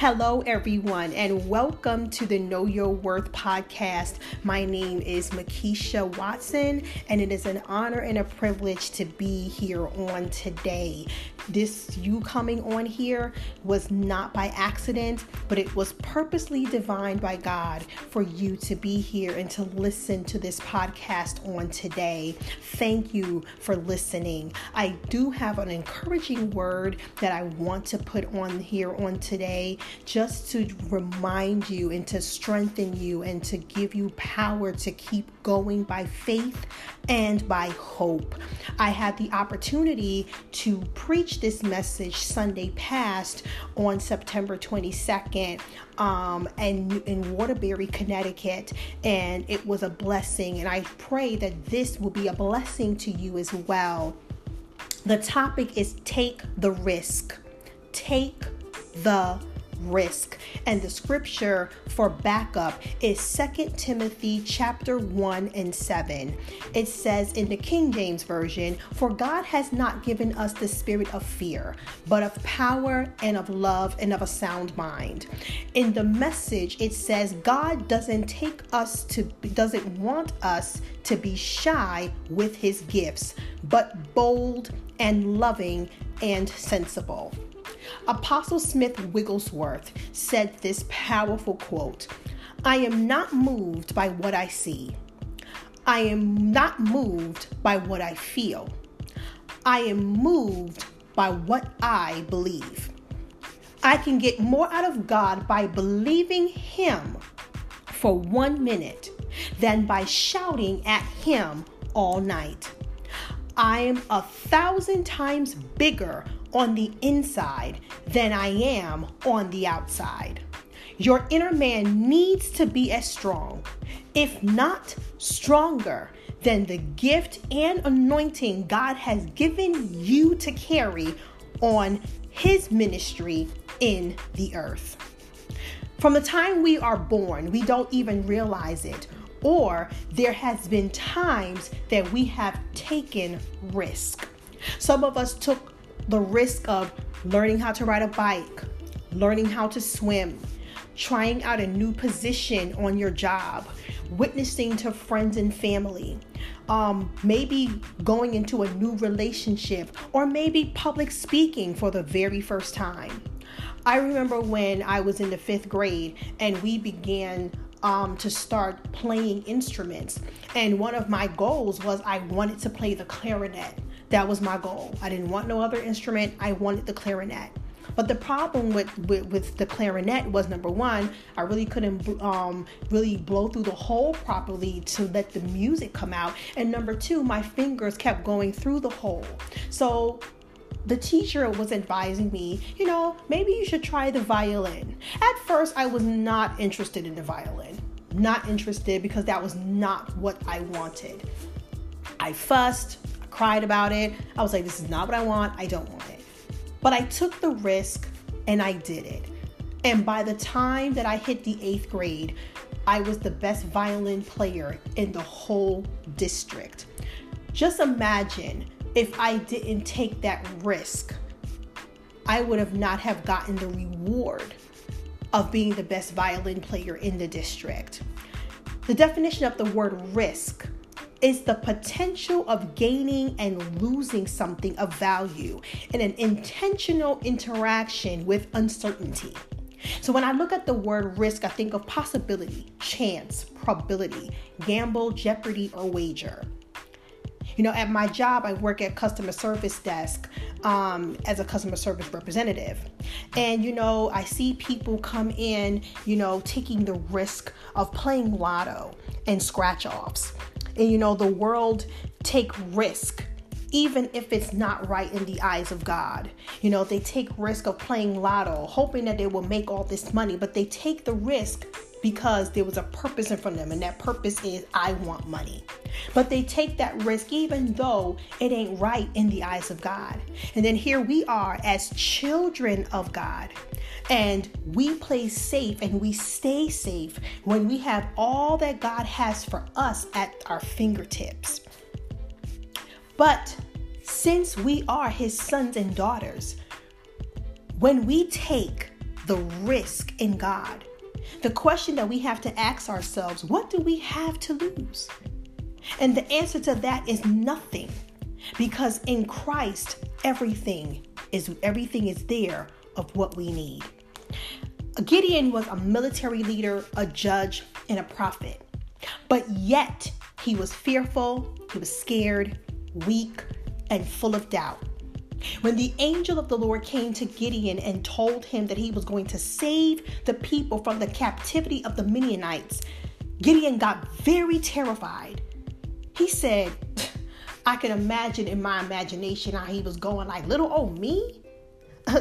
Hello, everyone, and welcome to the Know Your Worth podcast. My name is Makisha Watson, and it is an honor and a privilege to be here on today. This, you coming on here, was not by accident, but it was purposely divined by God for you to be here and to listen to this podcast on today. Thank you for listening. I do have an encouraging word that I want to put on here on today just to remind you and to strengthen you and to give you power to keep going by faith and by hope. I had the opportunity to preach this message Sunday past on September 22nd um, and in Waterbury, Connecticut, and it was a blessing. And I pray that this will be a blessing to you as well. The topic is take the risk. Take the risk. And the scripture for backup is 2 Timothy chapter 1 and 7. It says in the King James Version, For God has not given us the spirit of fear, but of power and of love and of a sound mind. In the message, it says, God doesn't take us to, doesn't want us to be shy with his gifts, but bold and loving and sensible. Apostle Smith Wigglesworth said this powerful quote I am not moved by what I see. I am not moved by what I feel. I am moved by what I believe. I can get more out of God by believing Him for one minute than by shouting at Him all night. I am a thousand times bigger on the inside than I am on the outside. Your inner man needs to be as strong, if not stronger, than the gift and anointing God has given you to carry on His ministry in the earth. From the time we are born, we don't even realize it, or there has been times that we have taken risk. Some of us took the risk of learning how to ride a bike, learning how to swim, trying out a new position on your job, witnessing to friends and family, um, maybe going into a new relationship, or maybe public speaking for the very first time. I remember when I was in the fifth grade and we began um, to start playing instruments. And one of my goals was I wanted to play the clarinet. That was my goal. I didn't want no other instrument. I wanted the clarinet. But the problem with, with, with the clarinet was number one, I really couldn't um, really blow through the hole properly to let the music come out. And number two, my fingers kept going through the hole. So the teacher was advising me, you know, maybe you should try the violin. At first, I was not interested in the violin. Not interested because that was not what I wanted. I fussed, cried about it. I was like, this is not what I want. I don't want it. But I took the risk and I did it. And by the time that I hit the eighth grade, I was the best violin player in the whole district. Just imagine if I didn't take that risk, I would have not have gotten the reward of being the best violin player in the district. The definition of the word risk is the potential of gaining and losing something of value in an intentional interaction with uncertainty. So when I look at the word risk, I think of possibility, chance, probability, gamble, jeopardy, or wager. You know, at my job, I work at customer service desk um, as a customer service representative. And, you know, I see people come in, you know, taking the risk of playing lotto and scratch offs and you know the world take risk even if it's not right in the eyes of God. You know, they take risk of playing lotto, hoping that they will make all this money, but they take the risk because there was a purpose in front of them, and that purpose is I want money. But they take that risk even though it ain't right in the eyes of God. And then here we are as children of God and we play safe and we stay safe when we have all that God has for us at our fingertips. But since we are His sons and daughters, when we take the risk in God. The question that we have to ask ourselves what do we have to lose? And the answer to that is nothing. Because in Christ, everything is everything is there of what we need. Gideon was a military leader, a judge, and a prophet. But yet, he was fearful, he was scared, weak, and full of doubt. When the angel of the Lord came to Gideon and told him that he was going to save the people from the captivity of the Midianites, Gideon got very terrified. He said, I can imagine in my imagination how he was going like, little old me?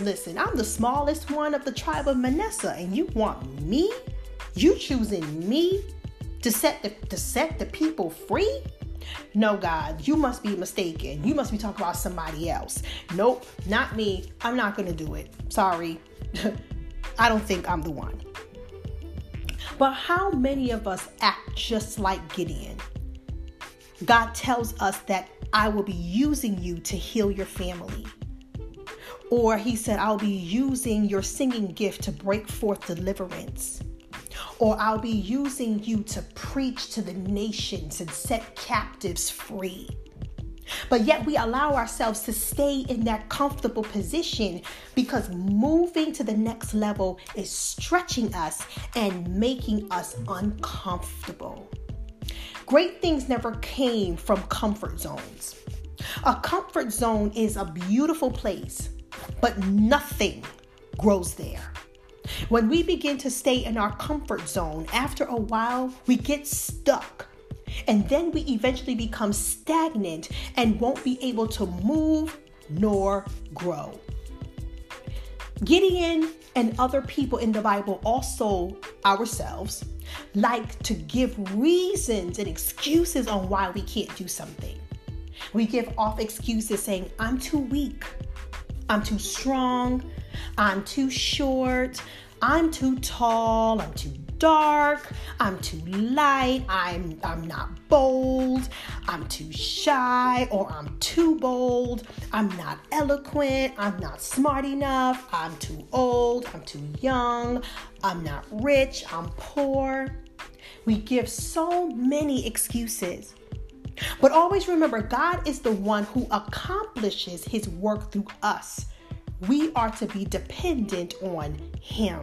Listen, I'm the smallest one of the tribe of Manasseh, and you want me? You choosing me to set the to set the people free? No, God, you must be mistaken. You must be talking about somebody else. Nope, not me. I'm not gonna do it. Sorry. I don't think I'm the one. But how many of us act just like Gideon? God tells us that I will be using you to heal your family. Or he said, I'll be using your singing gift to break forth deliverance. Or I'll be using you to preach to the nations and set captives free. But yet we allow ourselves to stay in that comfortable position because moving to the next level is stretching us and making us uncomfortable. Great things never came from comfort zones. A comfort zone is a beautiful place, but nothing grows there. When we begin to stay in our comfort zone, after a while, we get stuck. And then we eventually become stagnant and won't be able to move nor grow. Gideon and other people in the Bible, also ourselves, like to give reasons and excuses on why we can't do something. We give off excuses saying, I'm too weak, I'm too strong, I'm too short, I'm too tall, I'm too dark, I'm too light, I'm I'm not bold, I'm too shy or I'm too bold, I'm not eloquent, I'm not smart enough, I'm too old, I'm too young, I'm not rich, I'm poor. We give so many excuses. But always remember, God is the one who accomplishes his work through us. We are to be dependent on him.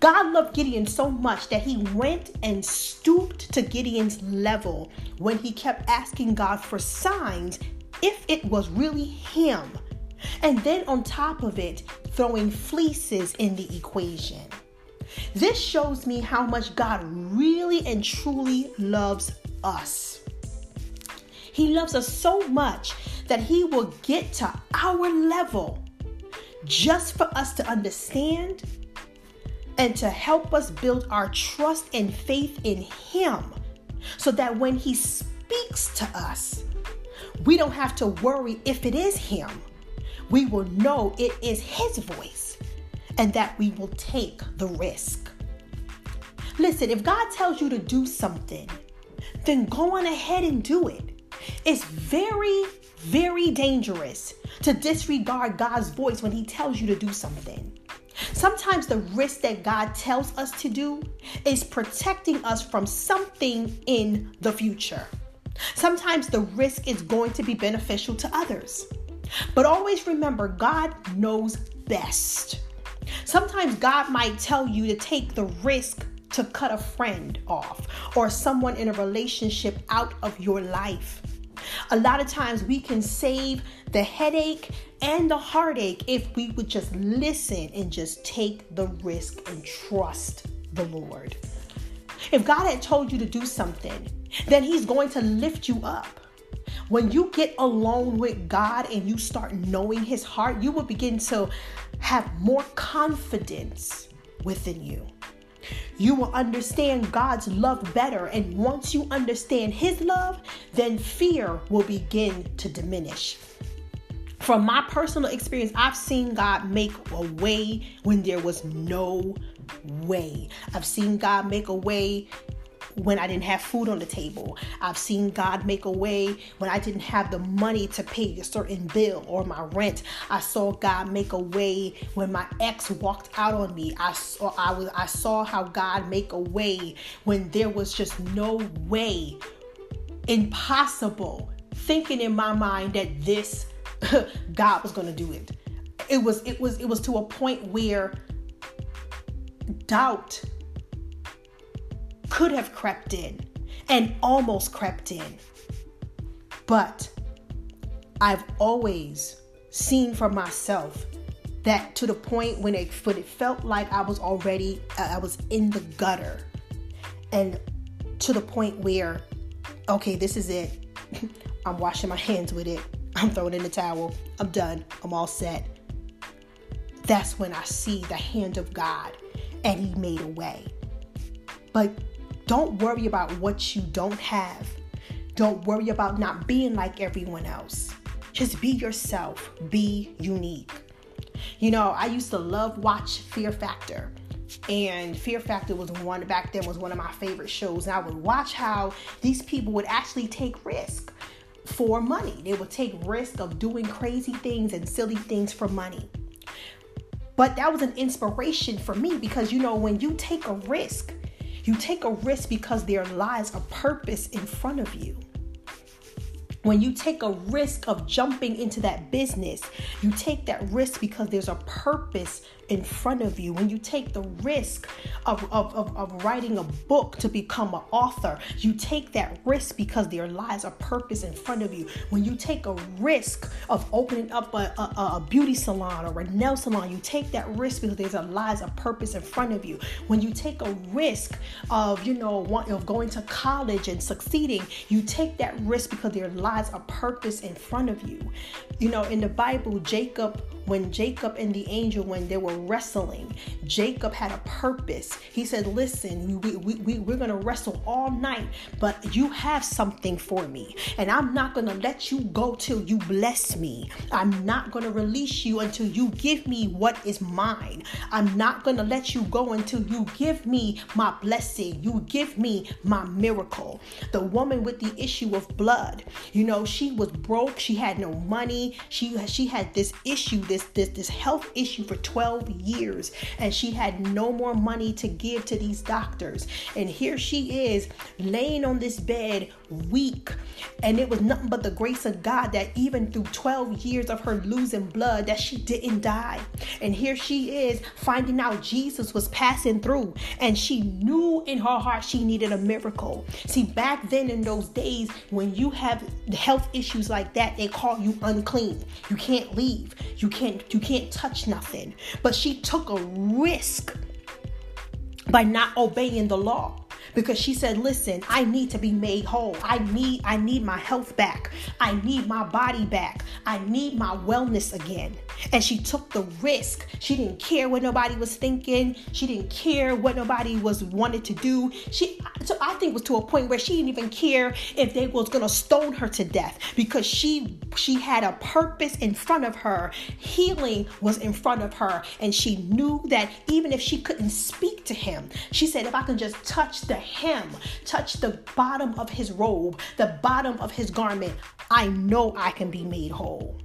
God loved Gideon so much that he went and stooped to Gideon's level when he kept asking God for signs if it was really him. And then on top of it, throwing fleeces in the equation. This shows me how much God really and truly loves us. He loves us so much that He will get to our level just for us to understand and to help us build our trust and faith in Him so that when He speaks to us, we don't have to worry if it is Him. We will know it is His voice and that we will take the risk. Listen, if God tells you to do something, then go on ahead and do it. It's very, very dangerous to disregard God's voice when He tells you to do something. Sometimes the risk that God tells us to do is protecting us from something in the future. Sometimes the risk is going to be beneficial to others. But always remember, God knows best. Sometimes God might tell you to take the risk to cut a friend off or someone in a relationship out of your life. A lot of times we can save the headache and the heartache if we would just listen and just take the risk and trust the Lord. If God had told you to do something, then He's going to lift you up. When you get alone with God and you start knowing His heart, you will begin to have more confidence within you. You will understand God's love better. And once you understand His love, then fear will begin to diminish. From my personal experience, I've seen God make a way when there was no way. I've seen God make a way when I didn't have food on the table. I've seen God make a way when I didn't have the money to pay a certain bill or my rent. I saw God make a way when my ex walked out on me. I saw I was I saw how God make a way when there was just no way impossible thinking in my mind that this God was going to do it. It was it was it was to a point where doubt could have crept in and almost crept in. But I've always seen for myself that to the point when it, when it felt like I was already, uh, I was in the gutter. And to the point where, okay, this is it. I'm washing my hands with it. I'm throwing in the towel. I'm done. I'm all set. That's when I see the hand of God and He made a way. But don't worry about what you don't have. Don't worry about not being like everyone else. Just be yourself, be unique. You know, I used to love watch Fear Factor. And Fear Factor was one back then was one of my favorite shows. And I would watch how these people would actually take risk for money. They would take risk of doing crazy things and silly things for money. But that was an inspiration for me because you know when you take a risk, you take a risk because there lies a purpose in front of you. When you take a risk of jumping into that business, you take that risk because there's a purpose in front of you, when you take the risk of, of, of, of writing a book to become an author, you take that risk because there lies a purpose in front of you. When you take a risk of opening up a, a, a beauty salon or a nail salon, you take that risk because there's a lies a purpose in front of you. When you take a risk of, you know, want, of going to college and succeeding, you take that risk because there lies a purpose in front of you. You know, in the Bible, Jacob when Jacob and the angel, when they were wrestling, Jacob had a purpose. He said, Listen, we, we, we, we're going to wrestle all night, but you have something for me. And I'm not going to let you go till you bless me. I'm not going to release you until you give me what is mine. I'm not going to let you go until you give me my blessing. You give me my miracle. The woman with the issue of blood, you know, she was broke. She had no money. She, she had this issue this this this health issue for 12 years and she had no more money to give to these doctors. And here she is laying on this bed weak and it was nothing but the grace of God that even through 12 years of her losing blood that she didn't die. And here she is finding out Jesus was passing through. And she knew in her heart she needed a miracle. See back then in those days when you have health issues like that they call you unclean. You can't leave. You can't you can't touch nothing. But she took a risk by not obeying the law because she said listen i need to be made whole. I need i need my health back. I need my body back. I need my wellness again. And she took the risk. She didn't care what nobody was thinking. She didn't care what nobody was wanted to do. She so i think was to a point where she didn't even care if they was gonna stone her to death because she she had a purpose in front of her. Healing was in front of her. And she knew that even if she couldn't speak to him she said if i can just touch the hem, touch the bottom of his robe, the bottom of his garment, I know I can be made whole.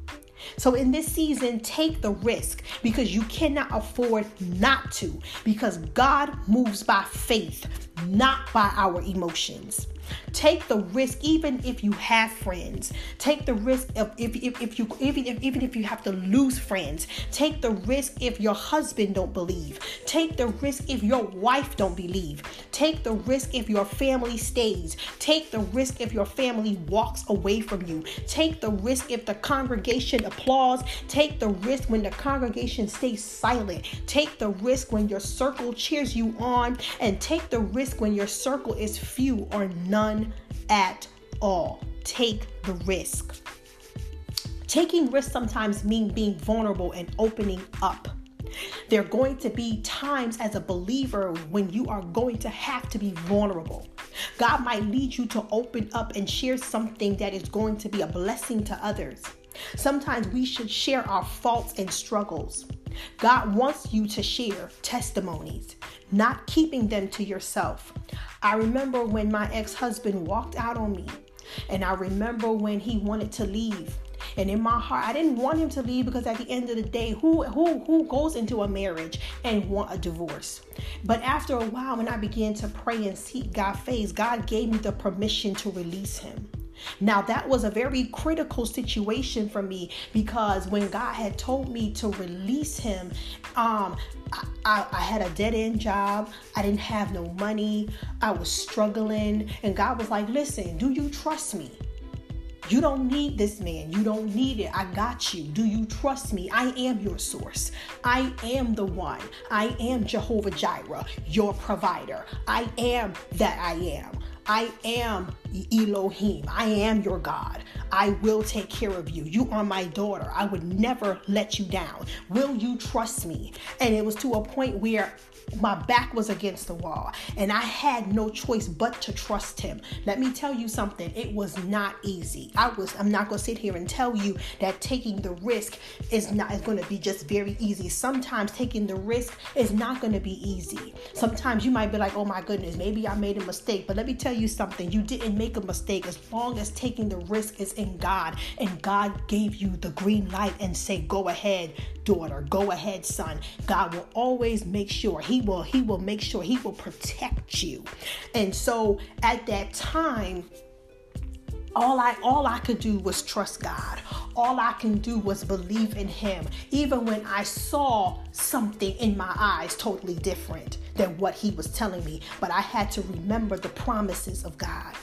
So, in this season, take the risk because you cannot afford not to, because God moves by faith, not by our emotions. Take the risk, even if you have friends. Take the risk of if, if, if you even if even if you have to lose friends. Take the risk if your husband don't believe. Take the risk if your wife don't believe. Take the risk if your family stays. Take the risk if your family walks away from you. Take the risk if the congregation applauds. Take the risk when the congregation stays silent. Take the risk when your circle cheers you on. And take the risk when your circle is few or none at all. Take the risk. Taking risks sometimes mean being vulnerable and opening up. There are going to be times as a believer when you are going to have to be vulnerable. God might lead you to open up and share something that is going to be a blessing to others. Sometimes we should share our faults and struggles. God wants you to share testimonies. Not keeping them to yourself. I remember when my ex husband walked out on me, and I remember when he wanted to leave. And in my heart, I didn't want him to leave because at the end of the day, who who who goes into a marriage and want a divorce? But after a while, when I began to pray and seek God's face, God gave me the permission to release him. Now, that was a very critical situation for me because when God had told me to release him, um, I, I, I had a dead end job. I didn't have no money. I was struggling. And God was like, Listen, do you trust me? You don't need this man. You don't need it. I got you. Do you trust me? I am your source. I am the one. I am Jehovah Jireh, your provider. I am that I am. I am Elohim. I am your God. I will take care of you. You are my daughter. I would never let you down. Will you trust me? And it was to a point where my back was against the wall and I had no choice but to trust him. Let me tell you something, it was not easy. I was I'm not going to sit here and tell you that taking the risk is not is going to be just very easy. Sometimes taking the risk is not going to be easy. Sometimes you might be like, "Oh my goodness, maybe I made a mistake." But let me tell you something, you didn't make a mistake as long as taking the risk is in God and God gave you the green light and say, "Go ahead, daughter. Go ahead, son." God will always make sure he will he will make sure he will protect you. And so at that time all I all I could do was trust God. All I can do was believe in him even when I saw something in my eyes totally different than what he was telling me, but I had to remember the promises of God.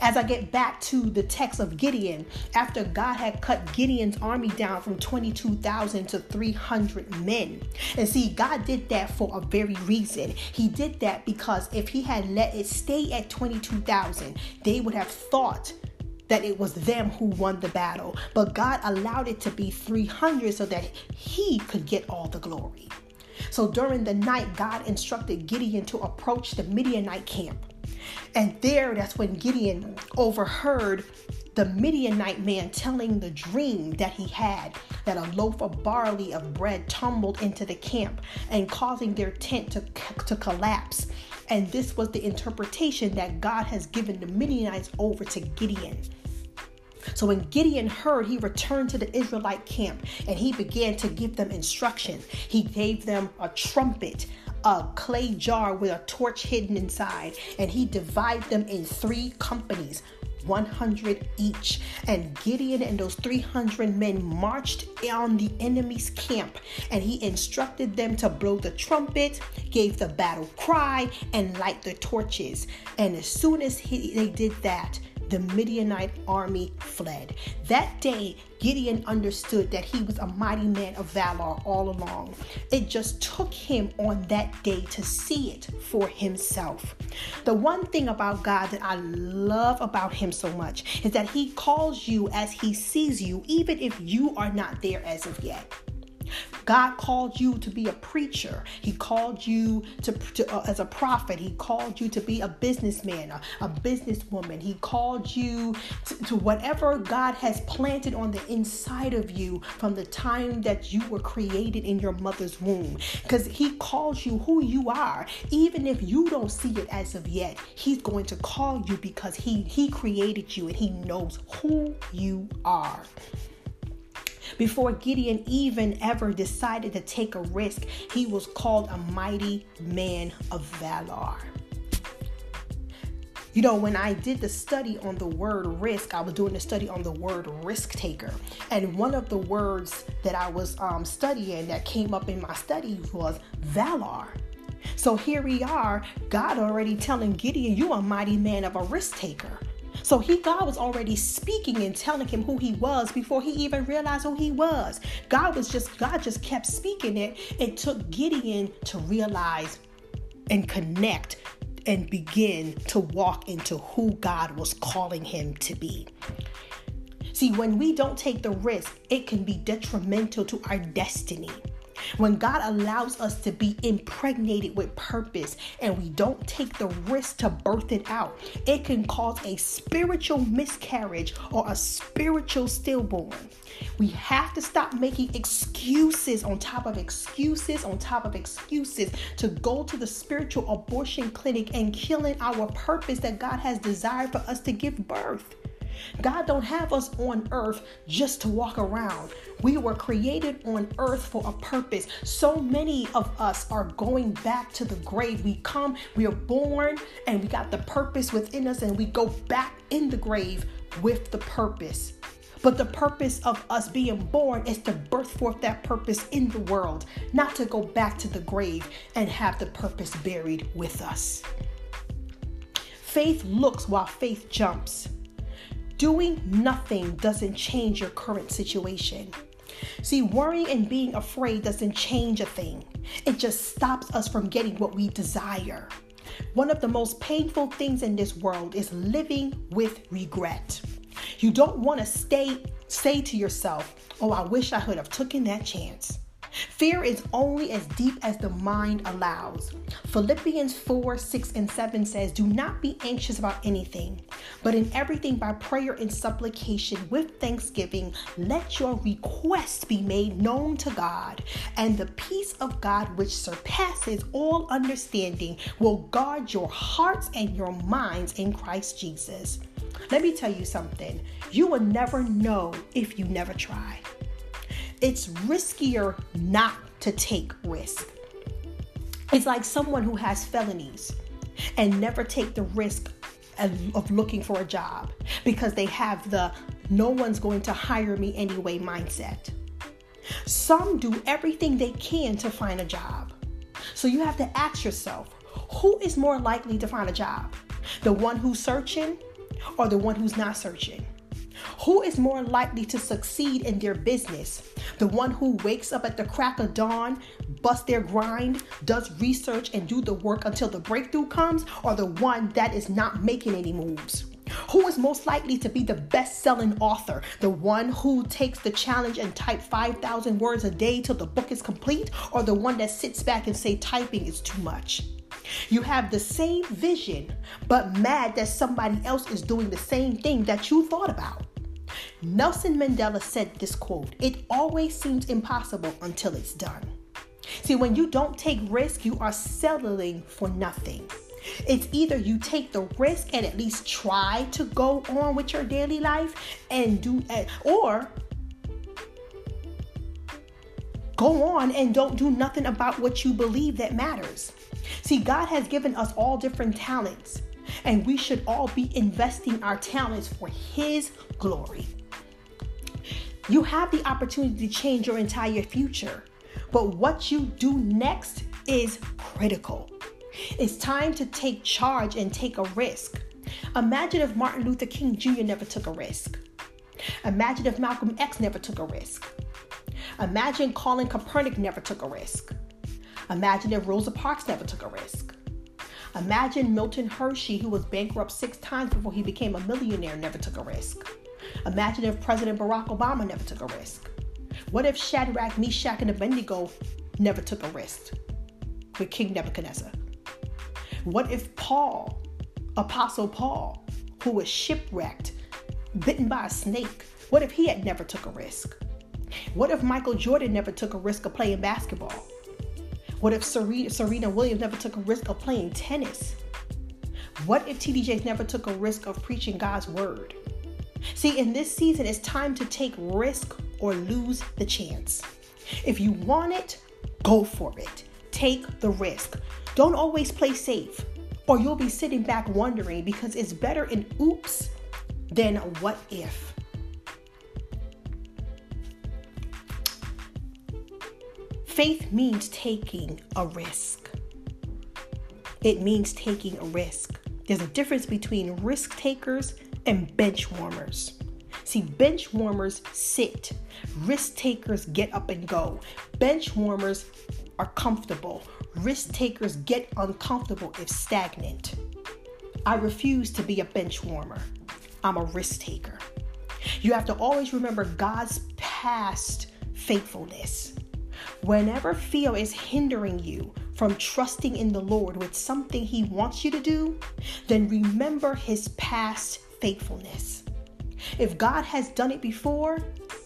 As I get back to the text of Gideon, after God had cut Gideon's army down from 22,000 to 300 men. And see, God did that for a very reason. He did that because if He had let it stay at 22,000, they would have thought that it was them who won the battle. But God allowed it to be 300 so that He could get all the glory. So during the night, God instructed Gideon to approach the Midianite camp. And there, that's when Gideon overheard the Midianite man telling the dream that he had that a loaf of barley of bread tumbled into the camp and causing their tent to, to collapse. And this was the interpretation that God has given the Midianites over to Gideon. So when Gideon heard, he returned to the Israelite camp and he began to give them instruction. He gave them a trumpet, a clay jar with a torch hidden inside, and he divided them in three companies. 100 each. And Gideon and those 300 men marched on the enemy's camp, and he instructed them to blow the trumpet, gave the battle cry, and light the torches. And as soon as he, they did that, the Midianite army fled. That day, Gideon understood that he was a mighty man of valor all along. It just took him on that day to see it for himself. The one thing about God that I love about him so much is that he calls you as he sees you, even if you are not there as of yet. God called you to be a preacher. He called you to, to uh, as a prophet. He called you to be a businessman, a, a businesswoman. He called you to, to whatever God has planted on the inside of you from the time that you were created in your mother's womb. Because He calls you who you are, even if you don't see it as of yet. He's going to call you because He He created you and He knows who you are. Before Gideon even ever decided to take a risk, he was called a mighty man of valor. You know, when I did the study on the word risk, I was doing the study on the word risk taker. And one of the words that I was um, studying that came up in my study was valor. So here we are, God already telling Gideon, You're a mighty man of a risk taker. So he God was already speaking and telling him who he was before he even realized who he was. God was just God just kept speaking it. It took Gideon to realize and connect and begin to walk into who God was calling him to be. See, when we don't take the risk, it can be detrimental to our destiny. When God allows us to be impregnated with purpose and we don't take the risk to birth it out, it can cause a spiritual miscarriage or a spiritual stillborn. We have to stop making excuses on top of excuses on top of excuses to go to the spiritual abortion clinic and killing our purpose that God has desired for us to give birth. God don't have us on earth just to walk around. We were created on earth for a purpose. So many of us are going back to the grave. We come, we are born, and we got the purpose within us, and we go back in the grave with the purpose. But the purpose of us being born is to birth forth that purpose in the world, not to go back to the grave and have the purpose buried with us. Faith looks while faith jumps. Doing nothing doesn't change your current situation. See, worrying and being afraid doesn't change a thing, it just stops us from getting what we desire. One of the most painful things in this world is living with regret. You don't want to stay say to yourself, "Oh, I wish I could have taken that chance." Fear is only as deep as the mind allows. Philippians 4 6 and 7 says, Do not be anxious about anything, but in everything by prayer and supplication with thanksgiving, let your requests be made known to God. And the peace of God, which surpasses all understanding, will guard your hearts and your minds in Christ Jesus. Let me tell you something you will never know if you never try it's riskier not to take risk. It's like someone who has felonies and never take the risk of looking for a job because they have the no one's going to hire me anyway mindset. Some do everything they can to find a job. So you have to ask yourself who is more likely to find a job? The one who's searching or the one who's not searching? Who is more likely to succeed in their business? The one who wakes up at the crack of dawn, busts their grind, does research, and do the work until the breakthrough comes, or the one that is not making any moves? Who is most likely to be the best selling author? The one who takes the challenge and type 5,000 words a day till the book is complete, or the one that sits back and say typing is too much? You have the same vision, but mad that somebody else is doing the same thing that you thought about. Nelson Mandela said this quote It always seems impossible until it's done. See, when you don't take risk, you are settling for nothing. It's either you take the risk and at least try to go on with your daily life and do, or go on and don't do nothing about what you believe that matters. See, God has given us all different talents, and we should all be investing our talents for His glory. You have the opportunity to change your entire future, but what you do next is critical. It's time to take charge and take a risk. Imagine if Martin Luther King Jr. never took a risk. Imagine if Malcolm X never took a risk. Imagine Colin Kaepernick never took a risk. Imagine if Rosa Parks never took a risk. Imagine Milton Hershey, who was bankrupt six times before he became a millionaire, never took a risk. Imagine if President Barack Obama never took a risk. What if Shadrach, Meshach, and Abednego never took a risk with King Nebuchadnezzar? What if Paul, Apostle Paul, who was shipwrecked, bitten by a snake, what if he had never took a risk? What if Michael Jordan never took a risk of playing basketball? What if Serena, Williams never took a risk of playing tennis? What if TD Jakes never took a risk of preaching God's word? See, in this season, it's time to take risk or lose the chance. If you want it, go for it. Take the risk. Don't always play safe, or you'll be sitting back wondering because it's better in oops than what if. Faith means taking a risk. It means taking a risk. There's a difference between risk takers and bench warmers. See, bench warmers sit, risk takers get up and go. Bench warmers are comfortable, risk takers get uncomfortable if stagnant. I refuse to be a bench warmer, I'm a risk taker. You have to always remember God's past faithfulness. Whenever fear is hindering you from trusting in the Lord with something He wants you to do, then remember His past faithfulness. If God has done it before,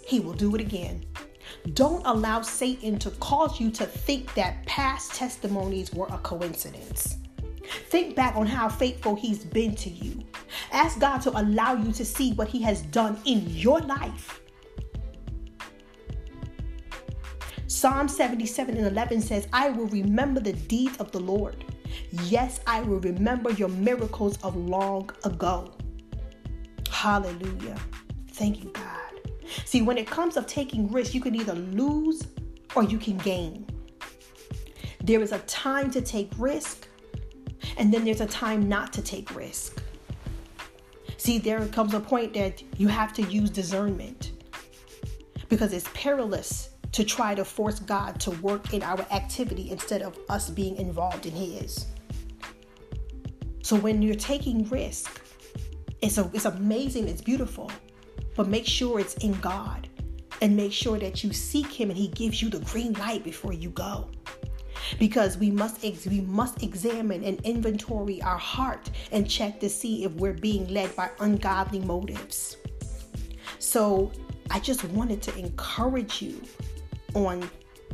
He will do it again. Don't allow Satan to cause you to think that past testimonies were a coincidence. Think back on how faithful He's been to you. Ask God to allow you to see what He has done in your life. Psalm 77 and 11 says, I will remember the deeds of the Lord. Yes, I will remember your miracles of long ago. Hallelujah. Thank you, God. See, when it comes of taking risks, you can either lose or you can gain. There is a time to take risk, and then there's a time not to take risk. See, there comes a point that you have to use discernment because it's perilous to try to force God to work in our activity instead of us being involved in His. So when you're taking risk, it's a, it's amazing, it's beautiful, but make sure it's in God and make sure that you seek Him and He gives you the green light before you go. Because we must ex- we must examine and inventory our heart and check to see if we're being led by ungodly motives. So I just wanted to encourage you on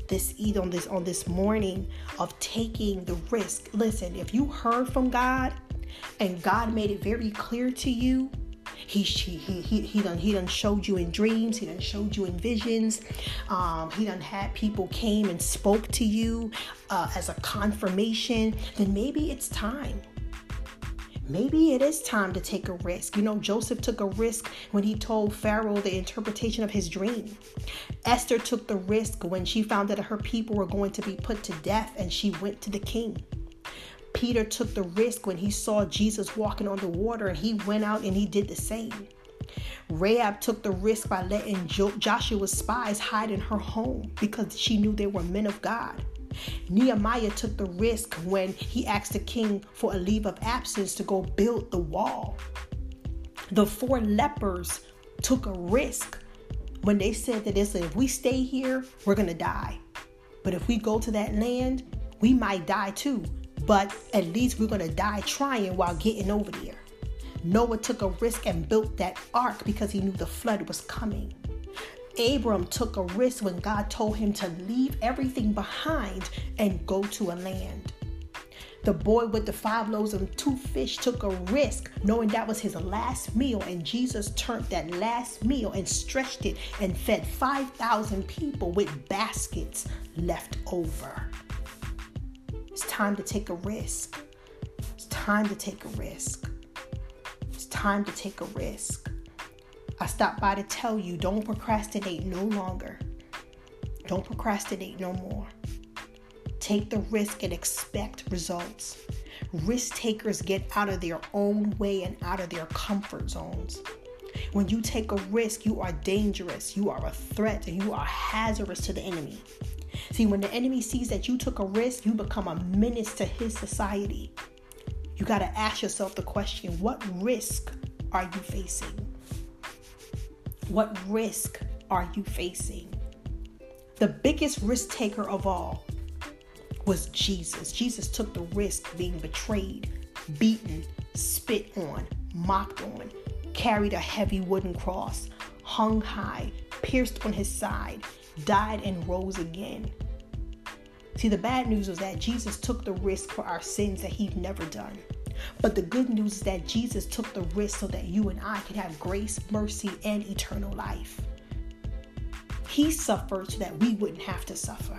this eat on this on this morning of taking the risk. Listen, if you heard from God and God made it very clear to you, he he he he done he done showed you in dreams. He done showed you in visions. Um, he done had people came and spoke to you uh, as a confirmation. Then maybe it's time maybe it is time to take a risk. You know, Joseph took a risk when he told Pharaoh the interpretation of his dream. Esther took the risk when she found that her people were going to be put to death and she went to the king. Peter took the risk when he saw Jesus walking on the water and he went out and he did the same. Rahab took the risk by letting Joshua's spies hide in her home because she knew they were men of God. Nehemiah took the risk when he asked the king for a leave of absence to go build the wall. The four lepers took a risk when they said that listen, if we stay here, we're going to die. But if we go to that land, we might die too. But at least we're going to die trying while getting over there. Noah took a risk and built that ark because he knew the flood was coming. Abram took a risk when God told him to leave everything behind and go to a land. The boy with the five loaves and two fish took a risk knowing that was his last meal, and Jesus turned that last meal and stretched it and fed 5,000 people with baskets left over. It's time to take a risk. It's time to take a risk. It's time to take a risk. I stopped by to tell you don't procrastinate no longer. Don't procrastinate no more. Take the risk and expect results. Risk takers get out of their own way and out of their comfort zones. When you take a risk, you are dangerous, you are a threat, and you are hazardous to the enemy. See, when the enemy sees that you took a risk, you become a menace to his society. You got to ask yourself the question what risk are you facing? What risk are you facing? The biggest risk taker of all was Jesus. Jesus took the risk being betrayed, beaten, spit on, mocked on, carried a heavy wooden cross, hung high, pierced on his side, died and rose again. See, the bad news was that Jesus took the risk for our sins that he'd never done. But the good news is that Jesus took the risk so that you and I could have grace, mercy, and eternal life. He suffered so that we wouldn't have to suffer.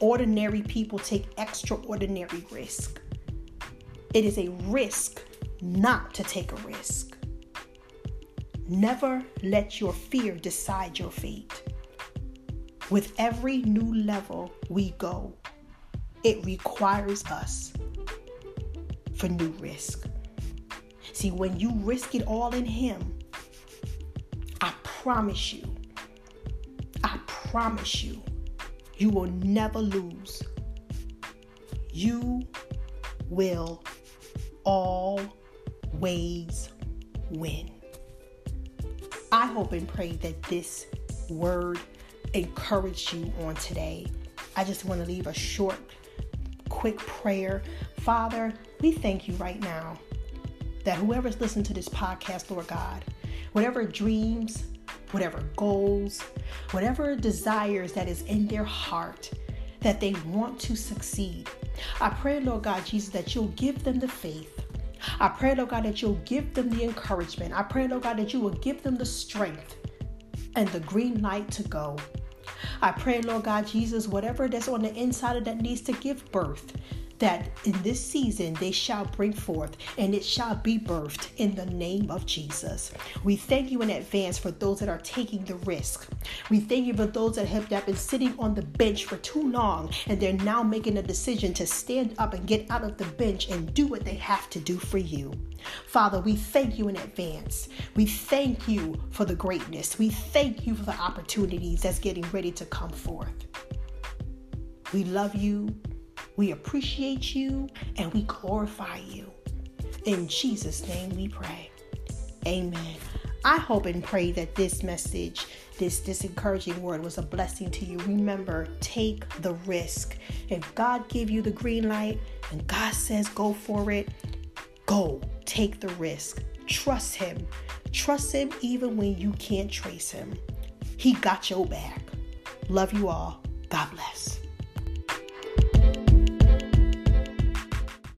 Ordinary people take extraordinary risk. It is a risk not to take a risk. Never let your fear decide your fate. With every new level we go, it requires us for new risk. See, when you risk it all in Him, I promise you, I promise you, you will never lose. You will always win. I hope and pray that this word encourage you on today. I just want to leave a short, quick prayer. Father, we thank you right now that whoever's listening to this podcast, Lord God, whatever dreams, whatever goals, whatever desires that is in their heart, that they want to succeed. I pray, Lord God Jesus, that you'll give them the faith. I pray, Lord God, that you'll give them the encouragement. I pray, Lord God, that you will give them the strength and the green light to go. I pray, Lord God Jesus, whatever that's on the inside of that needs to give birth, that in this season they shall bring forth and it shall be birthed in the name of Jesus. We thank you in advance for those that are taking the risk. We thank you for those that have been sitting on the bench for too long and they're now making a decision to stand up and get out of the bench and do what they have to do for you. Father, we thank you in advance. We thank you for the greatness. We thank you for the opportunities that's getting ready to come forth. We love you. We appreciate you and we glorify you. In Jesus' name we pray. Amen. I hope and pray that this message, this, this encouraging word was a blessing to you. Remember, take the risk. If God give you the green light and God says go for it, go. Take the risk. Trust him. Trust him even when you can't trace him. He got your back. Love you all. God bless.